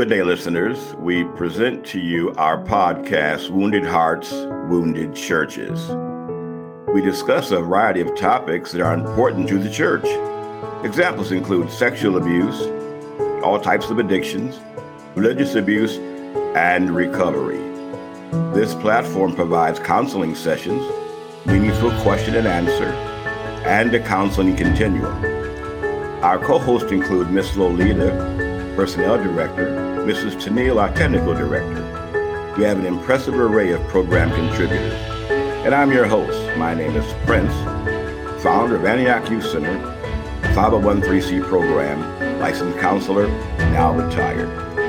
Good day, listeners. We present to you our podcast, Wounded Hearts, Wounded Churches. We discuss a variety of topics that are important to the church. Examples include sexual abuse, all types of addictions, religious abuse, and recovery. This platform provides counseling sessions, meaningful question and answer, and a counseling continuum. Our co hosts include Miss Lolita, Personnel Director, Mrs. Tennille, our Technical Director. We have an impressive array of program contributors. And I'm your host. My name is Prince, founder of Antioch Youth Center, 501c program, licensed counselor, now retired.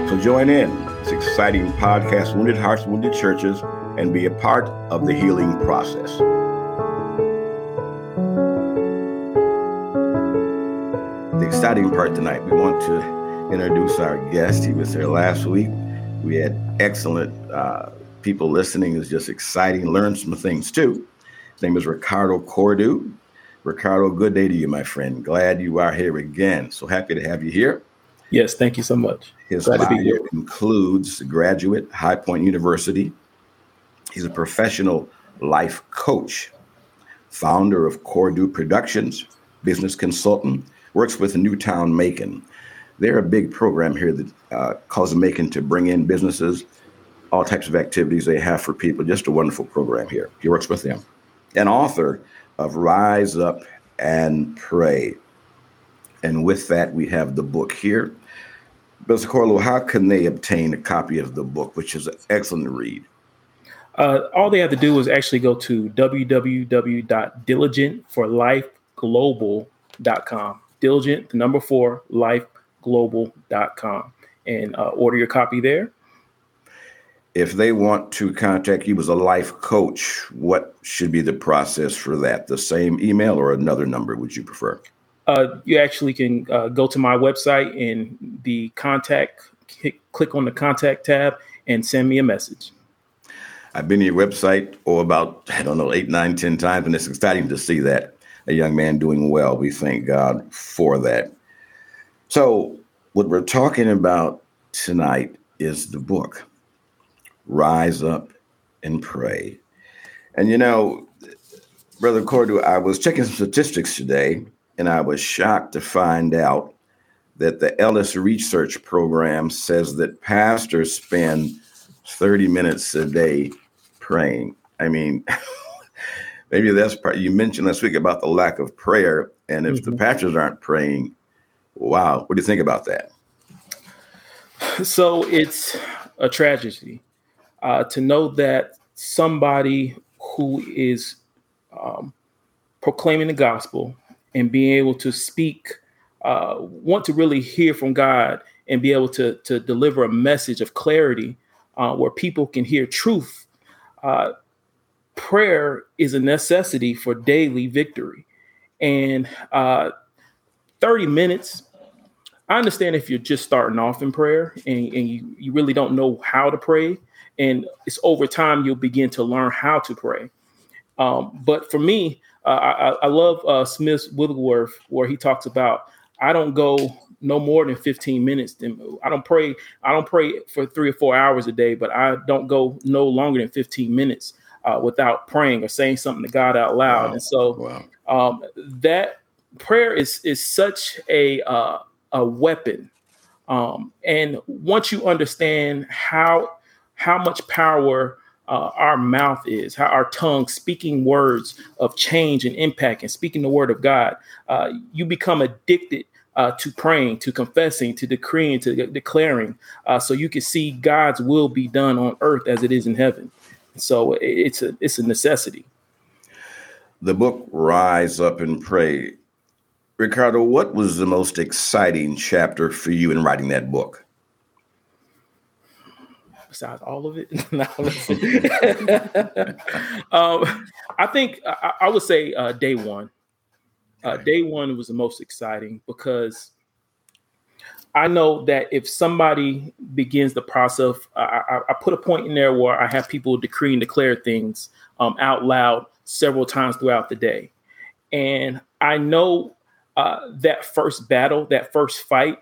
So join in this exciting podcast, Wounded Hearts, Wounded Churches, and be a part of the healing process. The exciting part tonight, we want to introduce our guest. He was here last week. We had excellent uh, people listening. It was just exciting. Learned some things too. His name is Ricardo Cordew. Ricardo, good day to you, my friend. Glad you are here again. So happy to have you here. Yes, thank you so much. His Glad bio includes graduate, High Point University. He's a professional life coach, founder of Cordew Productions, business consultant, works with Newtown Macon. They're a big program here that uh, calls Macon to bring in businesses, all types of activities they have for people. Just a wonderful program here. He works with them. An author of Rise Up and Pray. And with that, we have the book here. Mr. Corlo, how can they obtain a copy of the book, which is an excellent read? Uh, all they have to do is actually go to www.diligent4lifeglobal.com. Diligent, the number four, life global.com and uh, order your copy there. If they want to contact you as a life coach, what should be the process for that? The same email or another number would you prefer? Uh, you actually can uh, go to my website and the contact, click on the contact tab and send me a message. I've been to your website, oh, about, I don't know, eight, nine, ten times, and it's exciting to see that. A young man doing well. We thank God for that. So, what we're talking about tonight is the book, Rise Up and Pray. And you know, Brother Cordew, I was checking some statistics today, and I was shocked to find out that the Ellison Research Program says that pastors spend 30 minutes a day praying. I mean, maybe that's part you mentioned last week about the lack of prayer. And if mm-hmm. the pastors aren't praying, Wow. What do you think about that? So it's a tragedy uh, to know that somebody who is um, proclaiming the gospel and being able to speak, uh, want to really hear from God and be able to, to deliver a message of clarity uh, where people can hear truth. Uh, prayer is a necessity for daily victory. And uh, 30 minutes. I understand if you're just starting off in prayer and, and you, you really don't know how to pray, and it's over time you'll begin to learn how to pray. Um, but for me, uh, I, I, love uh, Smith Wigglesworth where he talks about I don't go no more than 15 minutes. I don't pray. I don't pray for three or four hours a day, but I don't go no longer than 15 minutes uh, without praying or saying something to God out loud. Wow. And so wow. um, that prayer is is such a uh, a weapon, um, and once you understand how how much power uh, our mouth is, how our tongue speaking words of change and impact, and speaking the word of God, uh, you become addicted uh, to praying, to confessing, to decreeing, to de- declaring, uh, so you can see God's will be done on earth as it is in heaven. So it's a it's a necessity. The book "Rise Up and Pray" Ricardo, what was the most exciting chapter for you in writing that book? Besides all of it, um, I think I, I would say uh, day one. Uh, day one was the most exciting because I know that if somebody begins the process, I, I, I, put a point in there where I have people decree and declare things um, out loud several times throughout the day. And I know uh, that first battle, that first fight,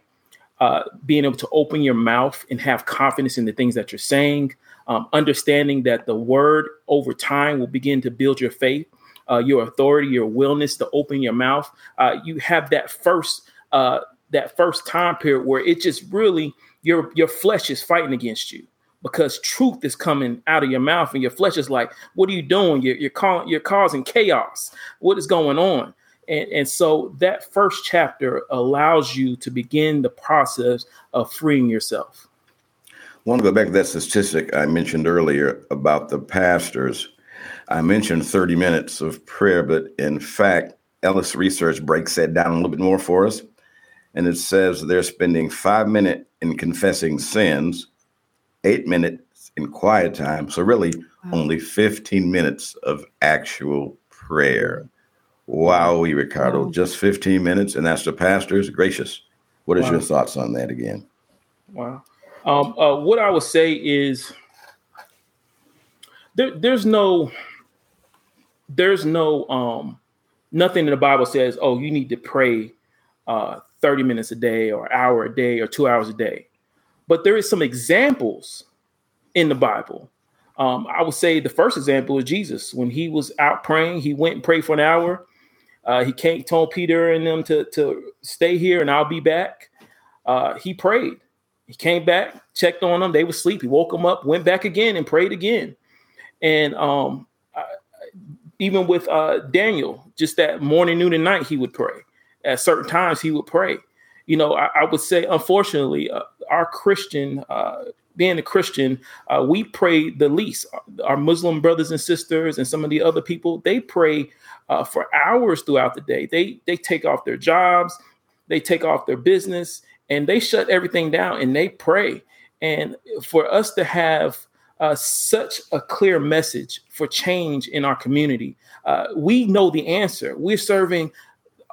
uh, being able to open your mouth and have confidence in the things that you're saying, um, understanding that the word over time will begin to build your faith, uh, your authority, your willingness to open your mouth. Uh, you have that first uh, that first time period where it just really your your flesh is fighting against you because truth is coming out of your mouth and your flesh is like, "What are you doing? You're you're, calling, you're causing chaos. What is going on?" And, and so that first chapter allows you to begin the process of freeing yourself. I want to go back to that statistic I mentioned earlier about the pastors. I mentioned 30 minutes of prayer, but in fact, Ellison Research breaks that down a little bit more for us. And it says they're spending five minutes in confessing sins, eight minutes in quiet time. So, really, wow. only 15 minutes of actual prayer. Wow, Ricardo, wow. just 15 minutes, and that's the pastor's gracious. What is wow. your thoughts on that again? Wow. Um, uh, what I would say is there, there's no, there's no, um, nothing in the Bible says, oh, you need to pray uh, 30 minutes a day or hour a day or two hours a day. But there is some examples in the Bible. Um, I would say the first example is Jesus. When he was out praying, he went and prayed for an hour. Uh, he came, told Peter and them to, to stay here and I'll be back. Uh, he prayed. He came back, checked on them. They were asleep. He woke them up, went back again and prayed again. And um, I, even with uh, Daniel, just that morning, noon, and night, he would pray at certain times he would pray. You know, I, I would say, unfortunately, uh, our Christian, uh, being a Christian, uh, we pray the least. Our Muslim brothers and sisters and some of the other people, they pray uh, for hours throughout the day. They they take off their jobs, they take off their business, and they shut everything down and they pray. And for us to have uh, such a clear message for change in our community. Uh, we know the answer. We're serving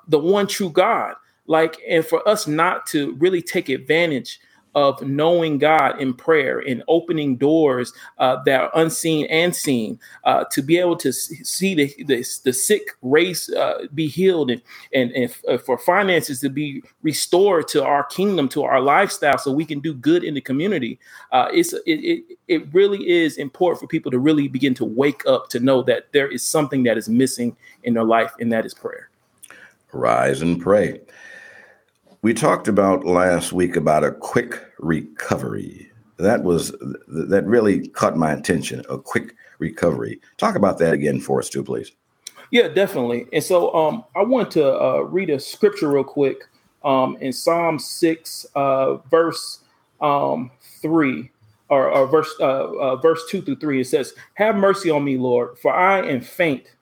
the one true God. Like, and for us not to really take advantage of knowing God in prayer and opening doors uh, that are unseen and seen, uh, to be able to see the, the, the sick race uh, be healed and, and, and uh, for finances to be restored to our kingdom, to our lifestyle, so we can do good in the community. Uh, it's it, it, it really is important for people to really begin to wake up to know that there is something that is missing in their life, and that is prayer rise and pray. We talked about last week about a quick recovery. That was that really caught my attention. A quick recovery. Talk about that again for us, too, please. Yeah, definitely. And so, um, I want to uh, read a scripture real quick um, in Psalm six, uh, verse um, three, or, or verse uh, uh, verse two through three. It says, "Have mercy on me, Lord, for I am faint."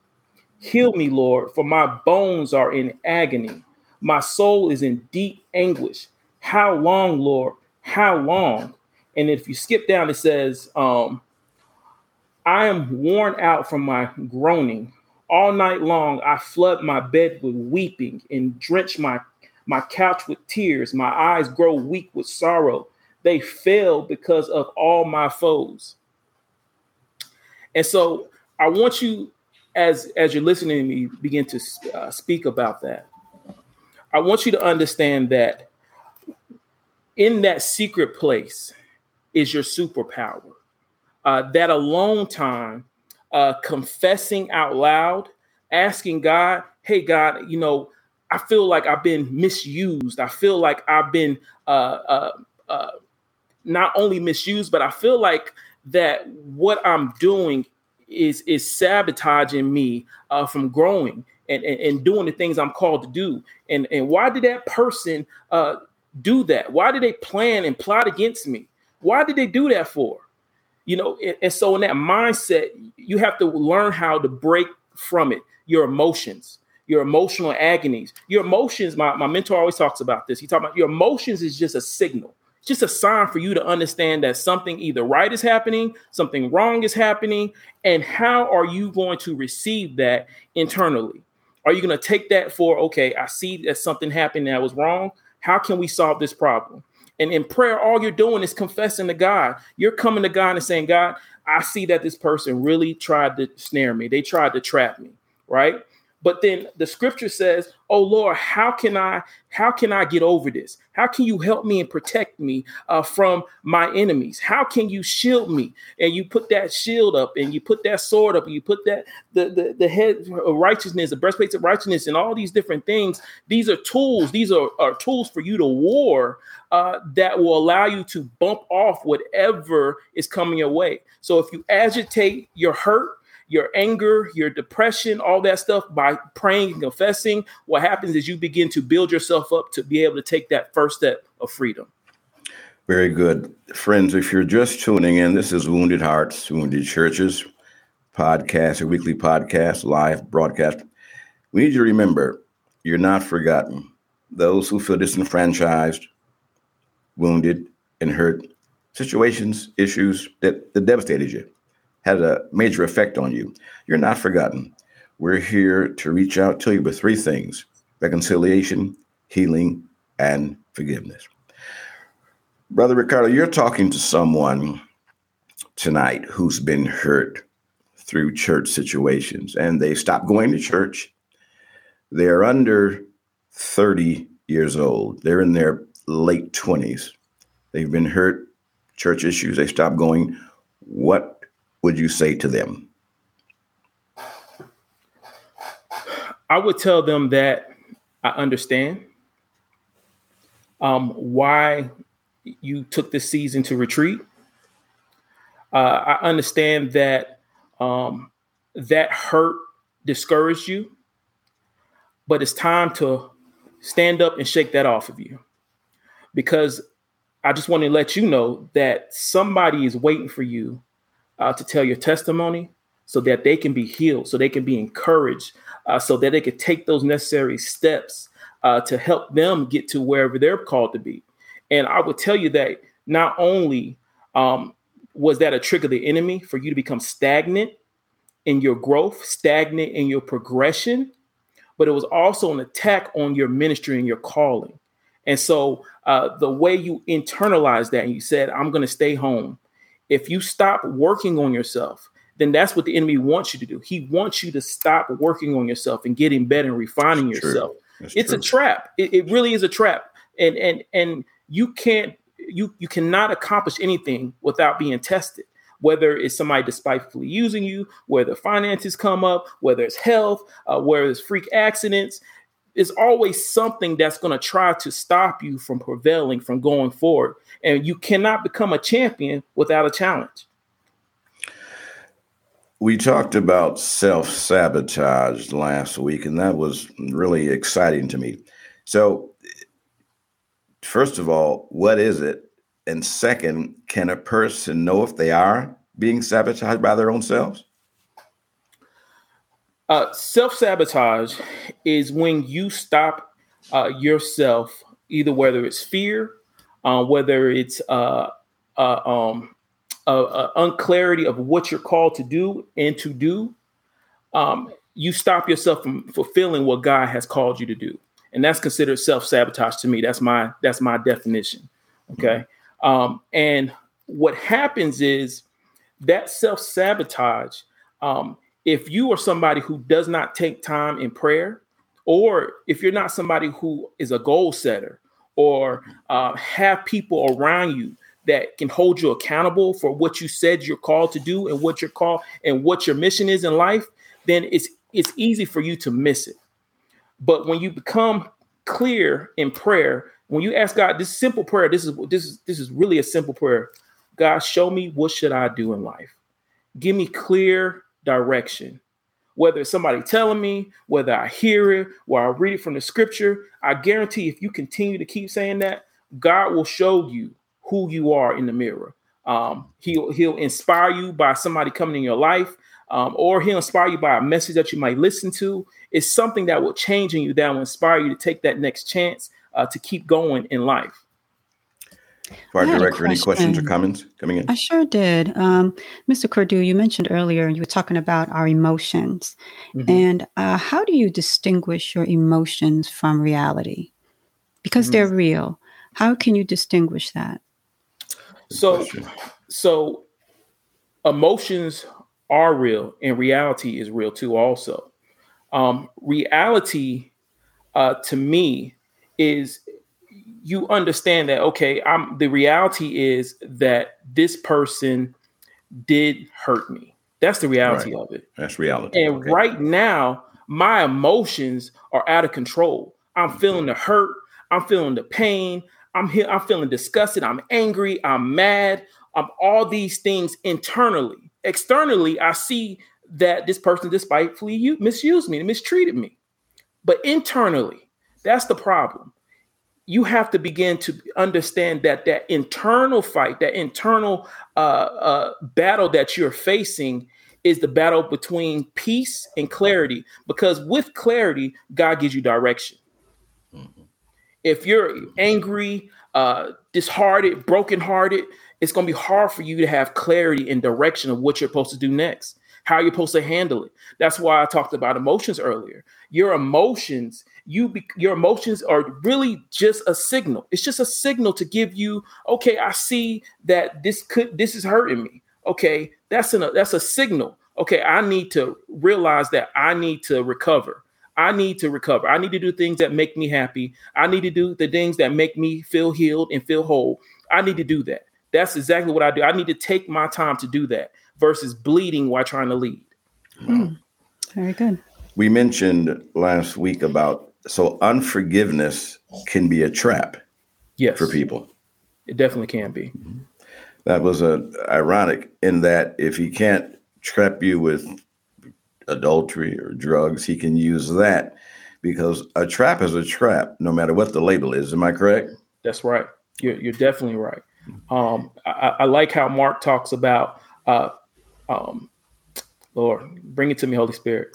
Heal me, Lord, for my bones are in agony. My soul is in deep anguish. How long, Lord? How long? And if you skip down, it says, um, I am worn out from my groaning. All night long, I flood my bed with weeping and drench my, my couch with tears. My eyes grow weak with sorrow. They fail because of all my foes. And so I want you as as you're listening to me begin to uh, speak about that, I want you to understand that in that secret place is your superpower. Uh, that alone time, uh, confessing out loud, asking God, "Hey God, you know, I feel like I've been misused. I feel like I've been uh, uh, uh not only misused, but I feel like that what I'm doing is is sabotaging me uh, from growing and, and, and doing the things I'm called to do. And and why did that person uh, do that? Why did they plan and plot against me? Why did they do that for? You know, and, and so in that mindset, you have to learn how to break from it. Your emotions, your emotional agonies, your emotions. My, my mentor always talks about this. He talks about your emotions is just a signal just a sign for you to understand that something either right is happening, something wrong is happening, and how are you going to receive that internally? Are you going to take that for, okay, I see that something happened that was wrong. How can we solve this problem? And in prayer, all you're doing is confessing to God. You're coming to God and saying, God, I see that this person really tried to snare me. They tried to trap me, right? But then the scripture says, "Oh Lord, how can I how can I get over this? How can you help me and protect me uh, from my enemies? How can you shield me?" And you put that shield up, and you put that sword up, and you put that the the, the head of righteousness, the breastplate of righteousness, and all these different things. These are tools. These are, are tools for you to war uh, that will allow you to bump off whatever is coming your way. So if you agitate your hurt your anger, your depression, all that stuff by praying and confessing, what happens is you begin to build yourself up to be able to take that first step of freedom. Very good. Friends, if you're just tuning in, this is Wounded Hearts, Wounded Churches podcast, a weekly podcast, live broadcast. We need you to remember you're not forgotten. Those who feel disenfranchised, wounded, and hurt, situations, issues that, that devastated you had a major effect on you. You're not forgotten. We're here to reach out to you with three things reconciliation, healing, and forgiveness. Brother Ricardo, you're talking to someone tonight who's been hurt through church situations and they stopped going to church. They're under 30 years old, they're in their late 20s. They've been hurt, church issues, they stopped going. What would you say to them? I would tell them that I understand um, why you took this season to retreat. Uh, I understand that um, that hurt discouraged you, but it's time to stand up and shake that off of you because I just want to let you know that somebody is waiting for you uh, to tell your testimony so that they can be healed, so they can be encouraged, uh, so that they can take those necessary steps uh, to help them get to wherever they're called to be. And I would tell you that not only um, was that a trick of the enemy for you to become stagnant in your growth, stagnant in your progression, but it was also an attack on your ministry and your calling. And so uh, the way you internalize that and you said, I'm going to stay home, if you stop working on yourself, then that's what the enemy wants you to do. He wants you to stop working on yourself and getting better and refining yourself. It's true. a trap. It, it really is a trap. And and and you can't you you cannot accomplish anything without being tested whether it's somebody despitefully using you, whether finances come up, whether it's health, uh, whether it's freak accidents. There's always something that's going to try to stop you from prevailing, from going forward. And you cannot become a champion without a challenge. We talked about self sabotage last week, and that was really exciting to me. So, first of all, what is it? And second, can a person know if they are being sabotaged by their own selves? Uh, self sabotage is when you stop uh, yourself, either whether it's fear uh, whether it's uh, uh, um, unclarity of what you're called to do and to do, um, you stop yourself from fulfilling what God has called you to do, and that's considered self sabotage to me. That's my that's my definition. Okay, um, and what happens is that self sabotage. Um, if you are somebody who does not take time in prayer, or if you're not somebody who is a goal setter, or uh, have people around you that can hold you accountable for what you said you're called to do and what your call and what your mission is in life, then it's it's easy for you to miss it. But when you become clear in prayer, when you ask God this simple prayer, this is this is this is really a simple prayer. God, show me what should I do in life. Give me clear direction whether it's somebody telling me, whether I hear it, or I read it from the scripture, I guarantee if you continue to keep saying that, God will show you who you are in the mirror. Um, he'll he'll inspire you by somebody coming in your life, um, or he'll inspire you by a message that you might listen to. It's something that will change in you, that will inspire you to take that next chance uh, to keep going in life. Our director, any questions or comments coming in? I sure did. Um, Mr. Cordew, you mentioned earlier you were talking about our emotions. Mm-hmm. And uh, how do you distinguish your emotions from reality? Because mm-hmm. they're real. How can you distinguish that? So, so emotions are real and reality is real too, also. Um, reality uh, to me is you understand that okay i'm the reality is that this person did hurt me. That's the reality Right. of it. That's reality. and Okay. right now my emotions are out of control. I'm mm-hmm. feeling the hurt. I'm feeling the pain. I'm here i'm feeling disgusted. I'm angry. I'm mad. I'm all these things internally. Externally i see that this person despitefully you misused me and mistreated me. But internally that's the problem you have to begin to understand that that internal fight, that internal uh, uh, battle that you're facing is the battle between peace and clarity. Because with clarity, God gives you direction. If you're angry, uh, disheartened, brokenhearted, it's going to be hard for you to have clarity and direction of what you're supposed to do next, how you're supposed to handle it. That's why I talked about emotions earlier. Your emotions, you be, your emotions are really just a signal. It's just a signal to give you, okay, I see that this could this is hurting me. Okay, that's an, that's a signal. Okay, I need to realize that I need to recover. I need to recover. I need to do things that make me happy. I need to do the things that make me feel healed and feel whole. I need to do that. That's exactly what I do. I need to take my time to do that versus bleeding while trying to lead. Very good. We mentioned last week about so unforgiveness can be a trap Yes, for people. it definitely can be. That was uh, ironic in that if he can't trap you with adultery or drugs, he can use that because a trap is a trap, no matter what the label is. Am I correct? That's right. You're, you're definitely right. Um, I, I like how Mark talks about, uh, um, Lord, bring it to me, Holy Spirit,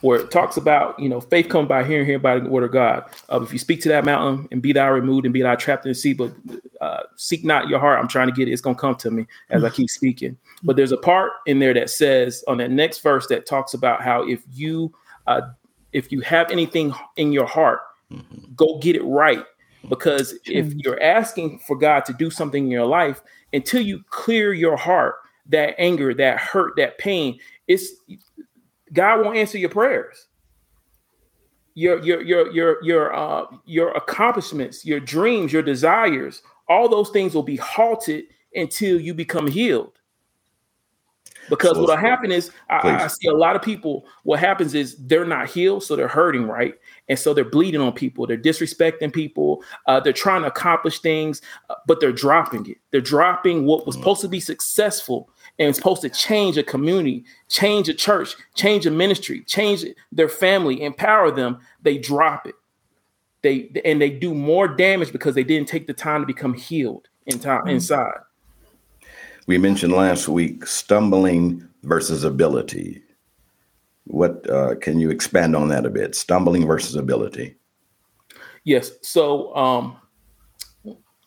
where it talks about, you know, faith comes by hearing, hearing by the word of God. Uh, if you speak to that mountain and be thou removed and be thou trapped in the sea, but uh, seek not your heart. I'm trying to get it. It's going to come to me as I keep speaking. But there's a part in there that says on that next verse that talks about how if you, uh, if you have anything in your heart, go get it right because if you're asking for God to do something in your life until you clear your heart that anger that hurt that pain it's God won't answer your prayers your your your your your uh your accomplishments your dreams your desires all those things will be halted until you become healed because So- what'll happen is I, I see a lot of people. What happens is they're not healed, so they're hurting, right? And so they're bleeding on people. They're disrespecting people. Uh, they're trying to accomplish things, uh, but they're dropping it. They're dropping what was supposed to be successful and supposed to change a community, change a church, change a ministry, change their family, empower them. They drop it. They and they do more damage because they didn't take the time to become healed in time inside. We mentioned last week stumbling versus ability. What uh, can you expand on that a bit? Stumbling versus ability. Yes. So um,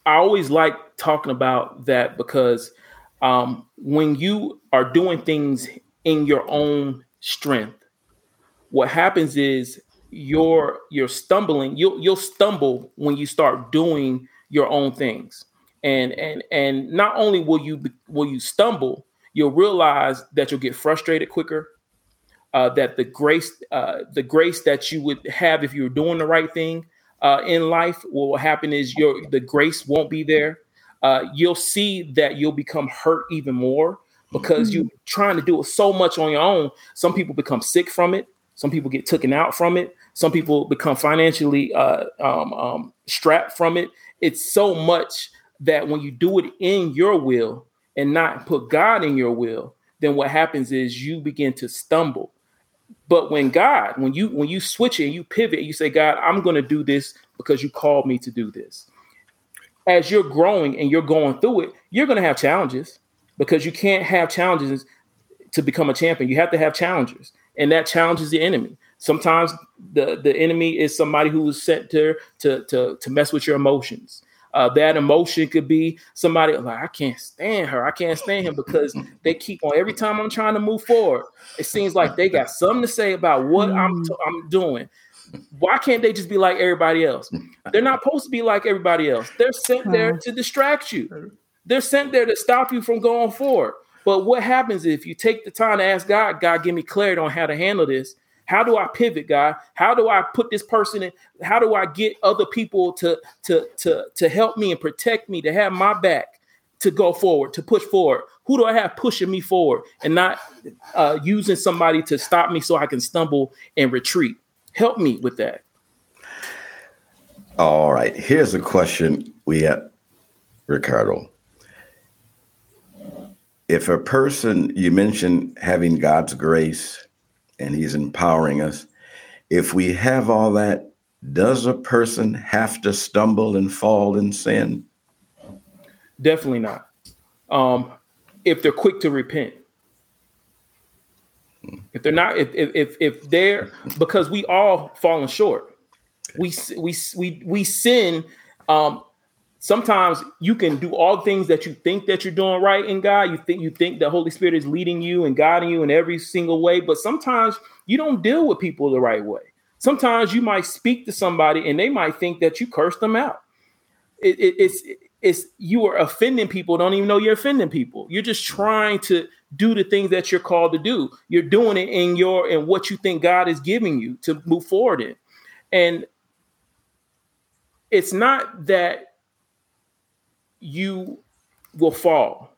I always like talking about that because um, when you are doing things in your own strength, what happens is you're you're stumbling. You'll you'll stumble when you start doing your own things, and and and not only will you will you stumble, you'll realize that you'll get frustrated quicker. Uh, that the grace, uh, the grace that you would have if you were doing the right thing uh, in life, what will happen is your the grace won't be there. Uh, you'll see that you'll become hurt even more because you're trying to do it so much on your own. Some people become sick from it. Some people get taken out from it. Some people become financially uh, um, um, strapped from it. It's so much that when you do it in your will and not put God in your will, then what happens is you begin to stumble. But when God, when you when you switch it and you pivot, you say, God, I'm going to do this because you called me to do this. As you're growing and you're going through it, you're going to have challenges because you can't have challenges to become a champion. You have to have challenges, and that challenges the enemy. Sometimes the the enemy is somebody who is sent there to to to mess with your emotions. Uh, that emotion could be somebody like I can't stand her. I can't stand him because they keep on every time I'm trying to move forward. It seems like they got something to say about what I'm t- I'm doing. Why can't they just be like everybody else? They're not supposed to be like everybody else. They're sent there to distract you. They're sent there to stop you from going forward. But what happens if you take the time to ask God, God, give me clarity on how to handle this? How do I pivot, God? How do I put this person in? How do I get other people to to to to help me and protect me, to have my back, to go forward, to push forward? Who do I have pushing me forward and not uh, using somebody to stop me so I can stumble and retreat? Help me with that. All right. Here's a question we have, Ricardo. If a person, you mentioned having God's grace and He's empowering us, if we have all that, does a person have to stumble and fall in sin? Definitely not. Um, if they're quick to repent. If they're not, if if if they're because we all fallen short. We we we we sin. Um, sometimes you can do all things that you think that you're doing right in God. You think you think the Holy Spirit is leading you and guiding you in every single way, but sometimes you don't deal with people the right way. Sometimes you might speak to somebody and they might think that you cursed them out. It, it, it's it's you are offending people, don't even know you're offending people. You're just trying to do the things that you're called to do. You're doing it in your in what you think God is giving you to move forward in. And it's not that you will fall.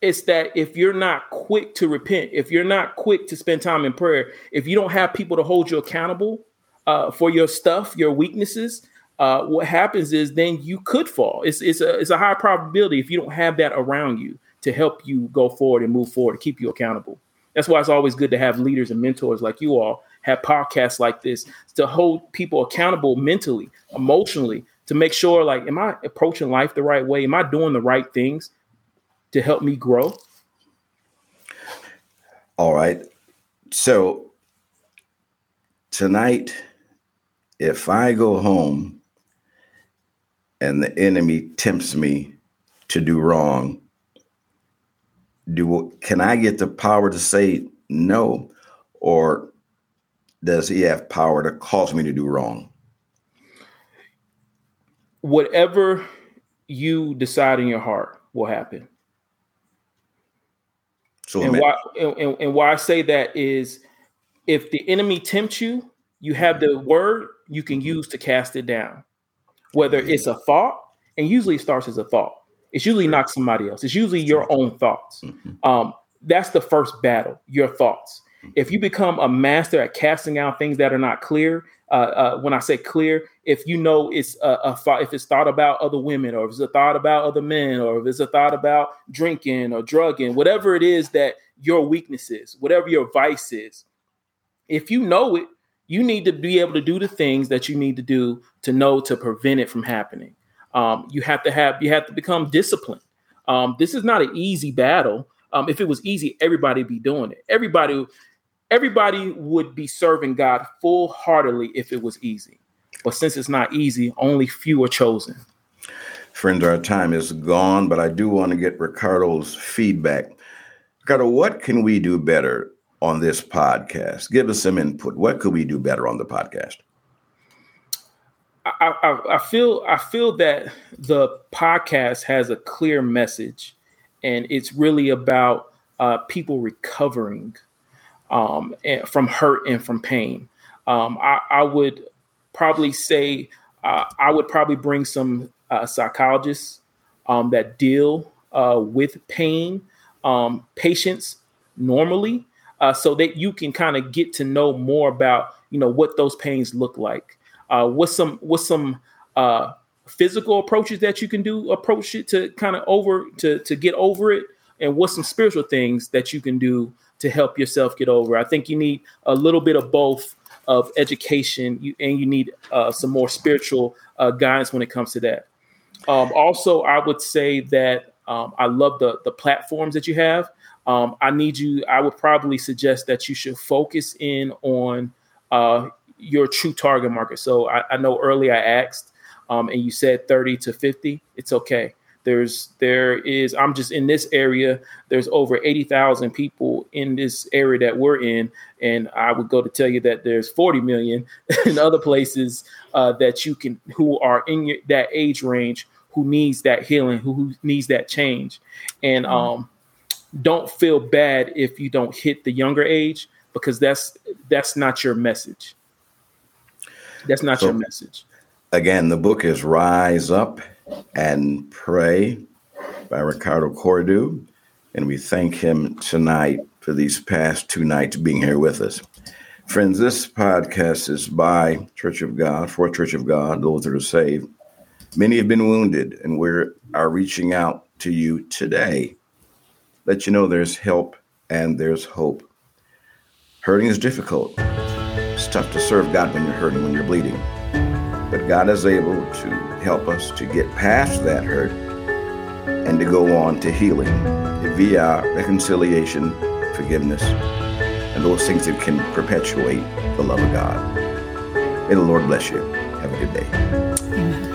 It's that if you're not quick to repent, if you're not quick to spend time in prayer, if you don't have people to hold you accountable uh, for your stuff, your weaknesses, uh, what happens is then you could fall. It's it's a it's a high probability if you don't have that around you to help you go forward and move forward, to keep you accountable. That's why it's always good to have leaders and mentors like you all have podcasts like this to hold people accountable mentally, emotionally, to make sure like, am I approaching life the right way? Am I doing the right things to help me grow? All right. So tonight, if I go home and the enemy tempts me to do wrong, do can I get the power to say no, or does he have power to cause me to do wrong? Whatever you decide in your heart will happen. So and why and, and why I say that is if the enemy tempts you, you have the word you can use to cast it down whether it's a thought, and usually it starts as a thought. It's usually not somebody else. It's usually your own thoughts. Mm-hmm. Um, that's the first battle, your thoughts. If you become a master at casting out things that are not clear, uh, uh, when I say clear, if you know it's a, a, thought, if it's thought about other women, or if it's a thought about other men, or if it's a thought about drinking or drugging, whatever it is that your weakness is, whatever your vice is, if you know it, you need to be able to do the things that you need to do to know to prevent it from happening. Um, you have to have you have to become disciplined. Um, this is not an easy battle. Um, if it was easy, everybody would be doing it. Everybody, everybody would be serving God full heartedly if it was easy. But since it's not easy, only few are chosen. Friends, our time is gone, but I do want to get Ricardo's feedback. Ricardo, what can we do better on this podcast? Give us some input. What could we do better on the podcast? I, I, I, feel I feel that the podcast has a clear message, and it's really about uh, people recovering um, from hurt and from pain. Um, I, I, would probably say uh, I would probably bring some uh, psychologists um, that deal uh, with pain, um, patients normally, uh, so that you can kind of get to know more about you know what those pains look like. Uh, what's some what's some physical approaches that you can do approach it to kind of over to to get over it, and what's some spiritual things that you can do to help yourself get over. I think you need a little bit of both of education you, and you need uh, some more spiritual uh, guidance when it comes to that. Um, also, I would say that um, I love the the platforms that you have. Um, I need you. I would probably suggest that you should focus in on uh, your true target market. So I, I know early I asked, um, and you said 30 to 50. It's okay. There's there is. I'm just in this area. There's over 80,000 people in this area that we're in, and I would go to tell you that there's 40 million in other places uh, that you can who are in your, that age range who needs that healing, who, who needs that change, and mm-hmm. um don't feel bad if you don't hit the younger age. because that's that's not your message. That's not so, your message. Again, the book is Rise Up and Pray by Ricardo Cordew. And we thank him tonight for these past two nights being here with us. Friends, this podcast is by Church of God, for Church of God, those that are saved. Many have been wounded, and we are reaching out to you today. Let you know there's help and there's hope. Hurting is difficult. It's tough to serve God when you're hurting, when you're bleeding. God is able to help us to get past that hurt and to go on to healing via reconciliation, forgiveness, and those things that can perpetuate the love of God. May the Lord bless you. Have a good day. Amen.